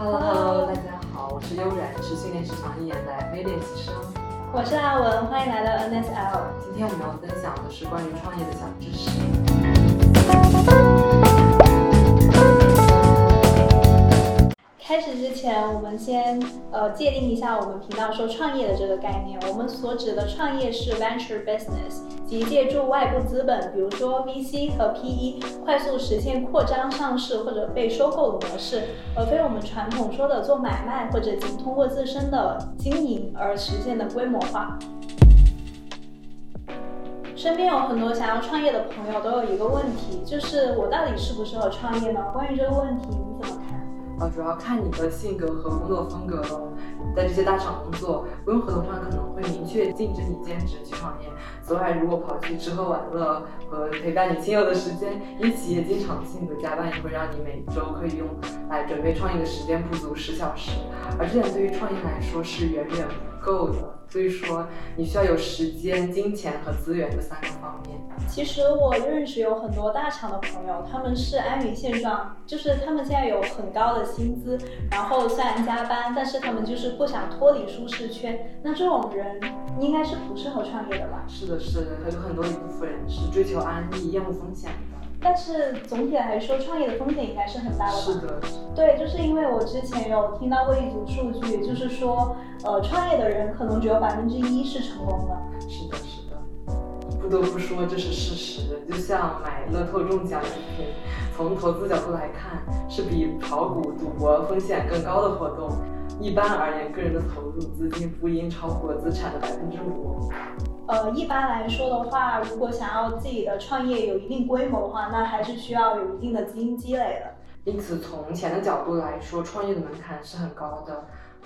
Hello Hello，大家好，我是悠然，是训练时长一年的 FA 练习生。我是阿文，欢迎来到 NSL。今天我们要分享的是关于创业的小知识。前，我们先呃界定一下我们频道说创业的这个概念。我们所指的创业是 venture business，即借助外部资本，比如说 VC 和 PE，快速实现扩张、上市或者被收购的模式，而非我们传统说的做买卖或者仅通过自身的经营而实现的规模化。身边有很多想要创业的朋友，都有一个问题，就是我到底适不适合创业呢？关于这个问题，呃，主要看你的性格和工作风格喽。在这些大厂工作，雇佣合同上可能会明确禁止你兼职去创业。此外，如果跑去吃喝玩乐和陪伴你亲友的时间，因企业经常性的加班，也会让你每周可以用来准备创业的时间不足十小时，而这点对于创业来说是远远不够的。所以说，你需要有时间、金钱和资源这三个方面。其实我认识有很多大厂的朋友，他们是安于现状，就是他们现在有很高的薪资，然后虽然加班，但是他们就是不想脱离舒适圈。那这种人应该是不适合创业的吧？是的，是的，还有很多一部分人是追求安逸、厌恶风险的。但是总体来说，创业的风险应该是很大的吧？是的。对，就是因为我之前有听到过一组数据，就是说，呃，创业的人可能只有百分之一是成功的。是的，是的。不得不说，这是事实。就像买乐透中奖一天，从投资角度来看，是比炒股、赌博风险更高的活动。一般而言，个人的投入资金不应超过资产的百分之五。呃，一般来说的话，如果想要自己的创业有一定规模的话，那还是需要有一定的资金积累的。因此，从钱的角度来说，创业的门槛是很高的。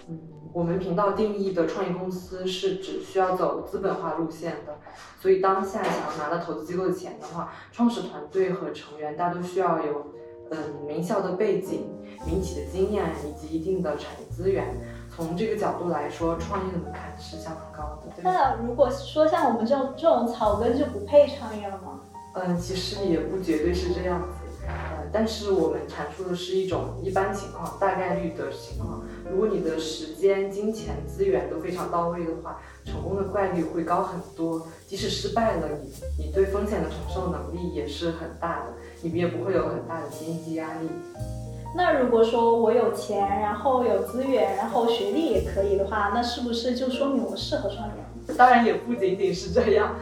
嗯，我们频道定义的创业公司是指需要走资本化路线的。所以，当下想要拿到投资机构的钱的话，创始团队和成员大都需要有嗯名校的背景、民企的经验以及一定的产业资源。从这个角度来说，创业的门槛是相当高的。那如果说像我们这种这种草根就不配创业了吗？嗯，其实也不绝对是这样子。呃，但是我们阐述的是一种一般情况、大概率的情况。如果你的时间、金钱、资源都非常到位的话，成功的概率会高很多。即使失败了，你你对风险的承受能力也是很大的，你们也不会有很大的经济压力。那如果说我有钱，然后有资源，然后学历也可以的话，那是不是就说明我适合创业？当然也不仅仅是这样。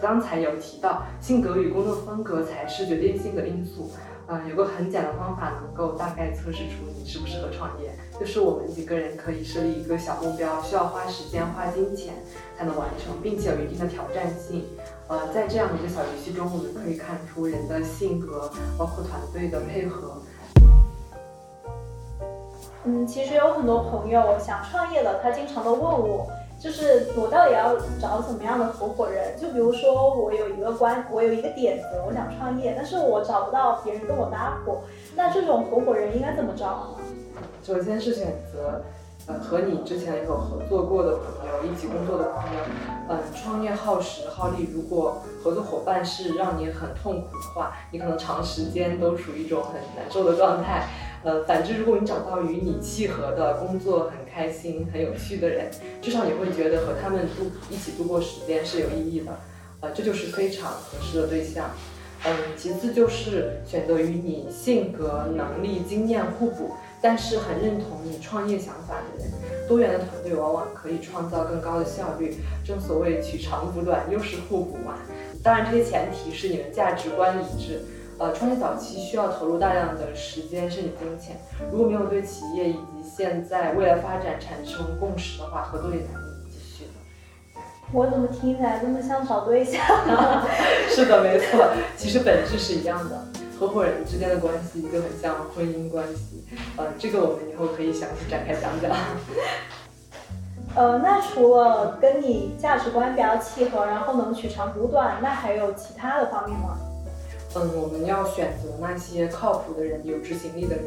刚才有提到，性格与工作风格才是决定性的因素。嗯、呃，有个很简单的方法能够大概测试出你适不适合创业，就是我们几个人可以设立一个小目标，需要花时间、花金钱才能完成，并且有一定的挑战性。呃，在这样的一个小游戏中，我们可以看出人的性格，包括团队的配合。嗯，其实有很多朋友想创业了，他经常都问我，就是我到底要找怎么样的合伙人？就比如说我有一个关，我有一个点子，我想创业，但是我找不到别人跟我搭伙，那这种合伙人应该怎么找呢？首先是选择，呃，和你之前有合作过的朋友，一起工作的朋友。嗯，创业耗时耗力，如果合作伙伴是让你很痛苦的话，你可能长时间都处于一种很难受的状态。呃，反之，如果你找到与你契合的工作很开心、很有趣的人，至少你会觉得和他们度一起度过时间是有意义的，呃，这就是非常合适的对象。嗯，其次就是选择与你性格、能力、经验互补，但是很认同你创业想法的人。多元的团队往往可以创造更高的效率。正所谓取长补短，优势互补嘛。当然，这些前提是你们价值观一致。呃，创业早期需要投入大量的时间甚至金钱，如果没有对企业以及现在未来发展产生共识的话，合作也难以继续的。我怎么听起来这么像找对象？是的，没错，其实本质是一样的，合伙人之间的关系就很像婚姻关系。呃，这个我们以后可以详细展开讲讲。呃，那除了跟你价值观比较契合，然后能取长补短，那还有其他的方面吗？嗯，我们要选择那些靠谱的人，有执行力的人。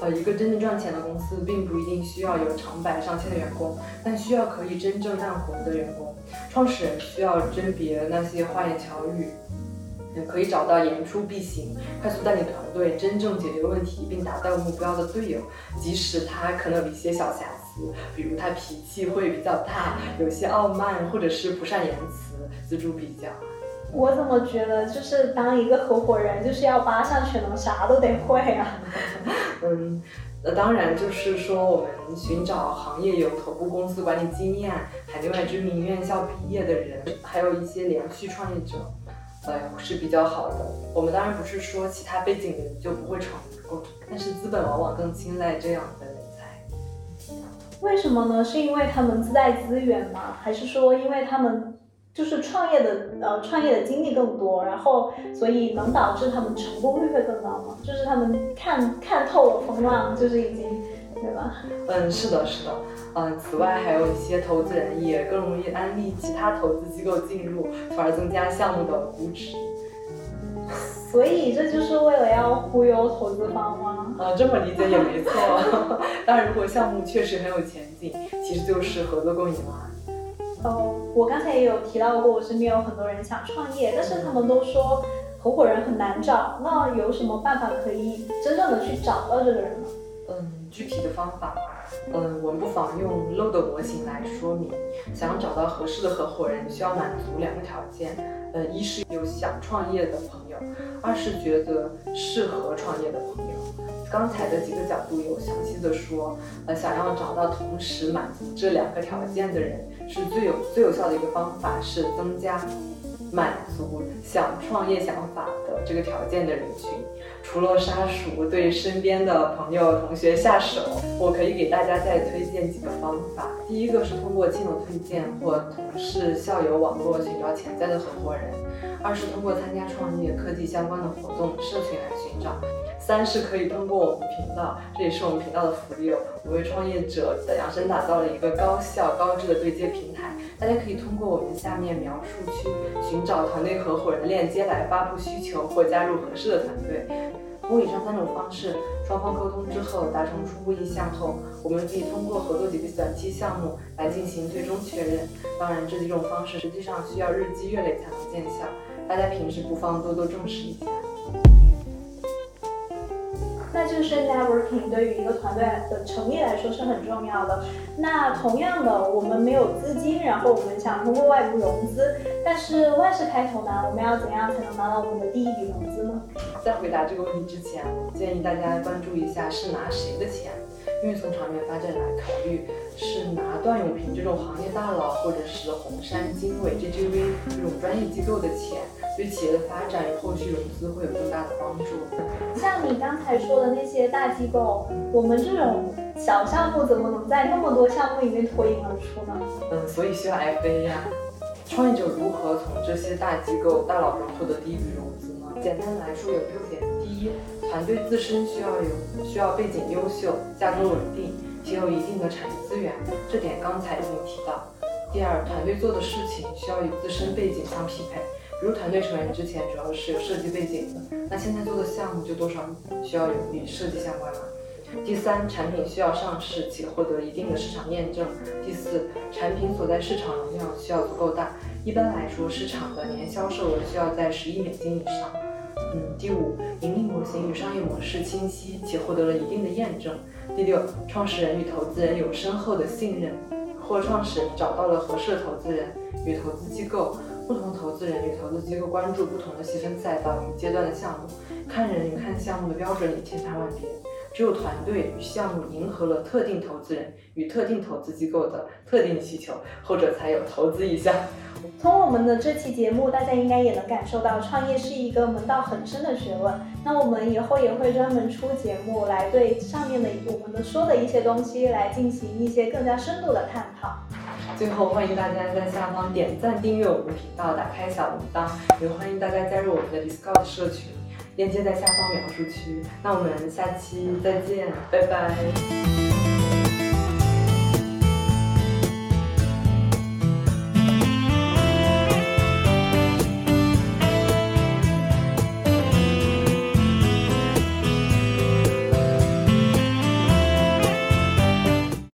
呃，一个真正赚钱的公司，并不一定需要有成百上千的员工，但需要可以真正干活的员工。创始人需要甄别那些花言巧语、可以找到言出必行、快速带领团队真正解决问题并达到目标的队友，即使他可能有一些小瑕疵，比如他脾气会比较大，有些傲慢，或者是不善言辞，錙铢比较。我怎么觉得就是当一个合伙人，就是要八项全能，啥都得会啊？嗯，那当然就是说，我们寻找行业有头部公司管理经验、海内外知名院校毕业的人，还有一些连续创业者，呃，是比较好的。我们当然不是说其他背景的人就不会成功，但是资本往往更青睐这样的人才。为什么呢？是因为他们自带资源吗？还是说因为他们？就是创业的，呃，创业的经历更多，然后所以能导致他们成功率会更高吗？就是他们看看透了风浪，就是已经，对吧？嗯，是的，是的，呃，此外还有一些投资人也更容易安利其他投资机构进入，从而增加项目的估值。所以这就是为了要忽悠投资方吗？啊，这么理解也没错。当然，如果项目确实很有前景，其实就是合作共赢了。哦，我刚才也有提到过，我身边有很多人想创业，但是他们都说合伙人很难找。那有什么办法可以真正的去找到这个人呢？嗯，具体的方法，嗯，我们不妨用 LODE 模型来说明。想要找到合适的合伙人，需要满足两个条件。呃，一是有想创业的朋友，二是觉得适合创业的朋友。刚才的几个角度有详细的说，呃，想要找到同时满足这两个条件的人，是最有最有效的一个方法，是增加满足想创业想法的这个条件的人群。除了杀熟对身边的朋友同学下手，我可以给大家再推荐几个方法。第一个是通过亲友推荐或同事校友网络寻找潜在的合伙人；二是通过参加创业科技相关的活动社群来寻找；三是可以通过我们频道，这也是我们频道的福利哦，我为创业者的量身打造了一个高效高质的对接平台，大家可以通过我们下面描述区寻找团队合伙人的链接来发布需求或加入合适的团队。通过以上三种方式，双方沟通之后达成初步意向后，我们可以通过合作几个短期项目来进行最终确认。当然，这几种方式实际上需要日积月累才能见效，大家平时不妨多多重视一下。就是 networking 对于一个团队的成立来说是很重要的。那同样的，我们没有资金，然后我们想通过外部融资，但是万事开头难，我们要怎样才能拿到我们的第一笔融资呢？在回答这个问题之前，建议大家关注一下是拿谁的钱，因为从长远发展来考虑，是拿段永平这种行业大佬，或者是红杉、经纬、JGV 这种专业机构的钱。对企业的发展与后续融资会有更大的帮助。像你刚才说的那些大机构，我们这种小项目怎么能在那么多项目里面脱颖而出呢？嗯，所以需要 FA 呀。创业者如何从这些大机构大佬中获得第一笔融资呢？简单来说有六点：第一，团队自身需要有需要背景优秀、价格稳定且有一定的产业资源，这点刚才已经提到。第二，团队做的事情需要与自身背景相匹配。比如团队成员之前主要是有设计背景的，那现在做的项目就多少需要有与设计相关了。第三，产品需要上市且获得一定的市场验证。第四，产品所在市场容量需要足够大，一般来说市场的年销售额需要在十亿美金以上。嗯，第五，盈利模型与商业模式清晰且获得了一定的验证。第六，创始人与投资人有深厚的信任，或创始人找到了合适的投资人与投资机构。不同投资人与投资机构关注不同的细分赛道与阶段的项目，看人与看项目的标准也千差万别。只有团队与项目迎合了特定投资人与特定投资机构的特定需求，后者才有投资意向。从我们的这期节目，大家应该也能感受到，创业是一个门道很深的学问。那我们以后也会专门出节目来对上面的我们的说的一些东西来进行一些更加深度的探讨。最后，欢迎大家在下方点赞、订阅我们的频道，打开小铃铛，也欢迎大家加入我们的 Discord 社群，链接在下方描述区。那我们下期再见，拜拜。